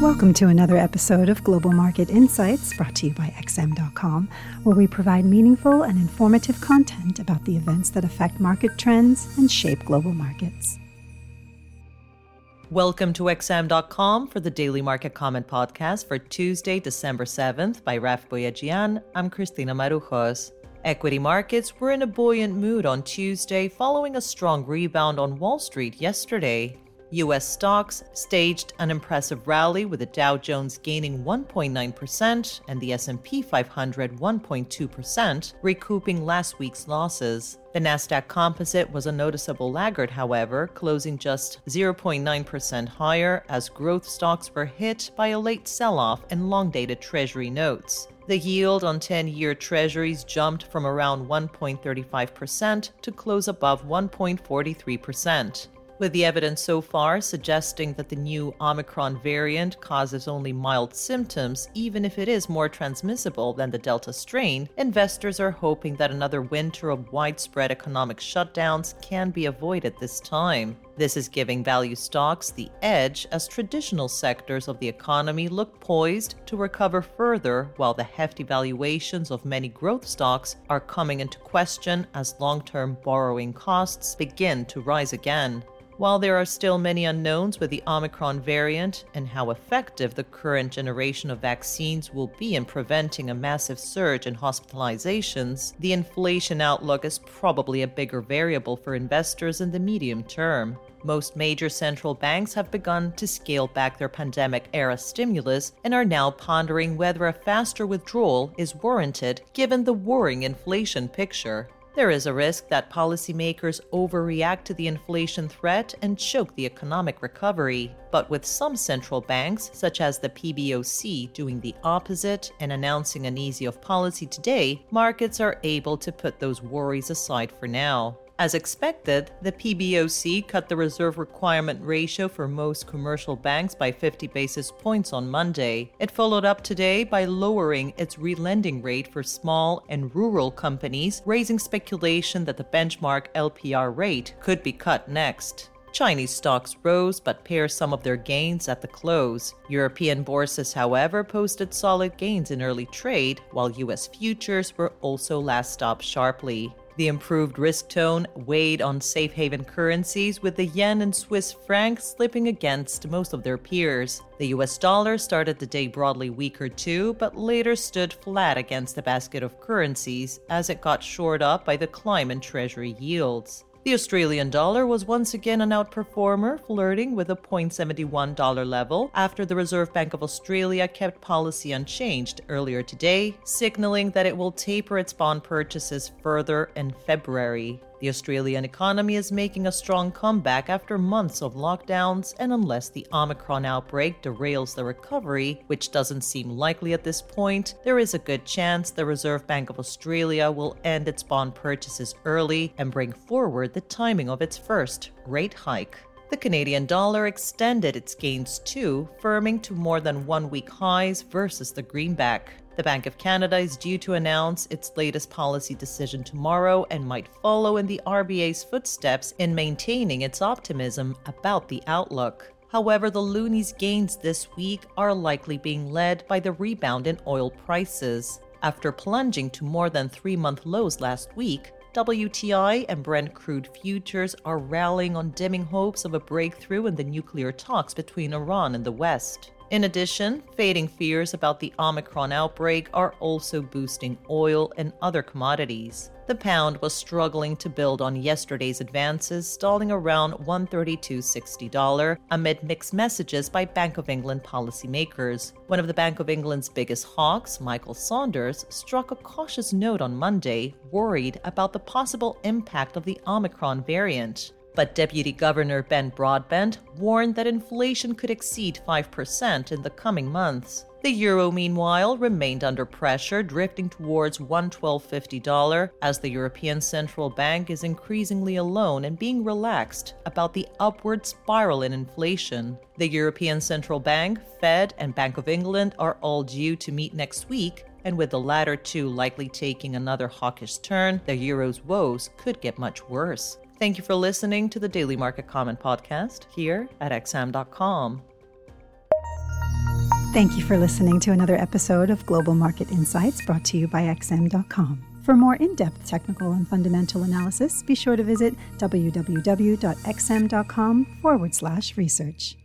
Welcome to another episode of Global Market Insights brought to you by XM.com, where we provide meaningful and informative content about the events that affect market trends and shape global markets. Welcome to XM.com for the Daily Market Comment Podcast for Tuesday, December 7th by Raf Boyadjian. I'm Christina Marujos. Equity markets were in a buoyant mood on Tuesday following a strong rebound on Wall Street yesterday. US stocks staged an impressive rally with the Dow Jones gaining 1.9% and the S&P 500 1.2%, recouping last week's losses. The Nasdaq Composite was a noticeable laggard, however, closing just 0.9% higher as growth stocks were hit by a late sell-off in long-dated treasury notes. The yield on 10 year treasuries jumped from around 1.35% to close above 1.43% with the evidence so far suggesting that the new Omicron variant causes only mild symptoms, even if it is more transmissible than the Delta strain, investors are hoping that another winter of widespread economic shutdowns can be avoided this time. This is giving value stocks the edge as traditional sectors of the economy look poised to recover further, while the hefty valuations of many growth stocks are coming into question as long term borrowing costs begin to rise again. While there are still many unknowns with the Omicron variant and how effective the current generation of vaccines will be in preventing a massive surge in hospitalizations, the inflation outlook is probably a bigger variable for investors in the medium term. Most major central banks have begun to scale back their pandemic era stimulus and are now pondering whether a faster withdrawal is warranted given the worrying inflation picture. There is a risk that policymakers overreact to the inflation threat and choke the economic recovery. But with some central banks, such as the PBOC, doing the opposite and announcing an easy of policy today, markets are able to put those worries aside for now. As expected, the PBOC cut the reserve requirement ratio for most commercial banks by 50 basis points on Monday. It followed up today by lowering its relending rate for small and rural companies, raising speculation that the benchmark LPR rate could be cut next. Chinese stocks rose but pared some of their gains at the close. European bourses, however, posted solid gains in early trade, while US futures were also last stopped sharply. The improved risk tone weighed on safe haven currencies, with the yen and Swiss franc slipping against most of their peers. The US dollar started the day broadly weaker too, but later stood flat against the basket of currencies as it got shored up by the climb in treasury yields. The Australian dollar was once again an outperformer, flirting with a $0.71 level after the Reserve Bank of Australia kept policy unchanged earlier today, signaling that it will taper its bond purchases further in February. The Australian economy is making a strong comeback after months of lockdowns, and unless the Omicron outbreak derails the recovery, which doesn't seem likely at this point, there is a good chance the Reserve Bank of Australia will end its bond purchases early and bring forward the timing of its first rate hike. The Canadian dollar extended its gains too, firming to more than one week highs versus the greenback. The Bank of Canada is due to announce its latest policy decision tomorrow and might follow in the RBA's footsteps in maintaining its optimism about the outlook. However, the loonie's gains this week are likely being led by the rebound in oil prices. After plunging to more than three month lows last week, WTI and Brent crude futures are rallying on dimming hopes of a breakthrough in the nuclear talks between Iran and the West. In addition, fading fears about the Omicron outbreak are also boosting oil and other commodities. The pound was struggling to build on yesterday's advances, stalling around $132.60 amid mixed messages by Bank of England policymakers. One of the Bank of England's biggest hawks, Michael Saunders, struck a cautious note on Monday, worried about the possible impact of the Omicron variant. But Deputy Governor Ben Broadbent warned that inflation could exceed 5% in the coming months. The euro, meanwhile, remained under pressure, drifting towards $112.50 as the European Central Bank is increasingly alone and being relaxed about the upward spiral in inflation. The European Central Bank, Fed, and Bank of England are all due to meet next week, and with the latter two likely taking another hawkish turn, the euro's woes could get much worse. Thank you for listening to the Daily Market Comment Podcast here at XM.com. Thank you for listening to another episode of Global Market Insights brought to you by XM.com. For more in depth technical and fundamental analysis, be sure to visit www.xm.com forward slash research.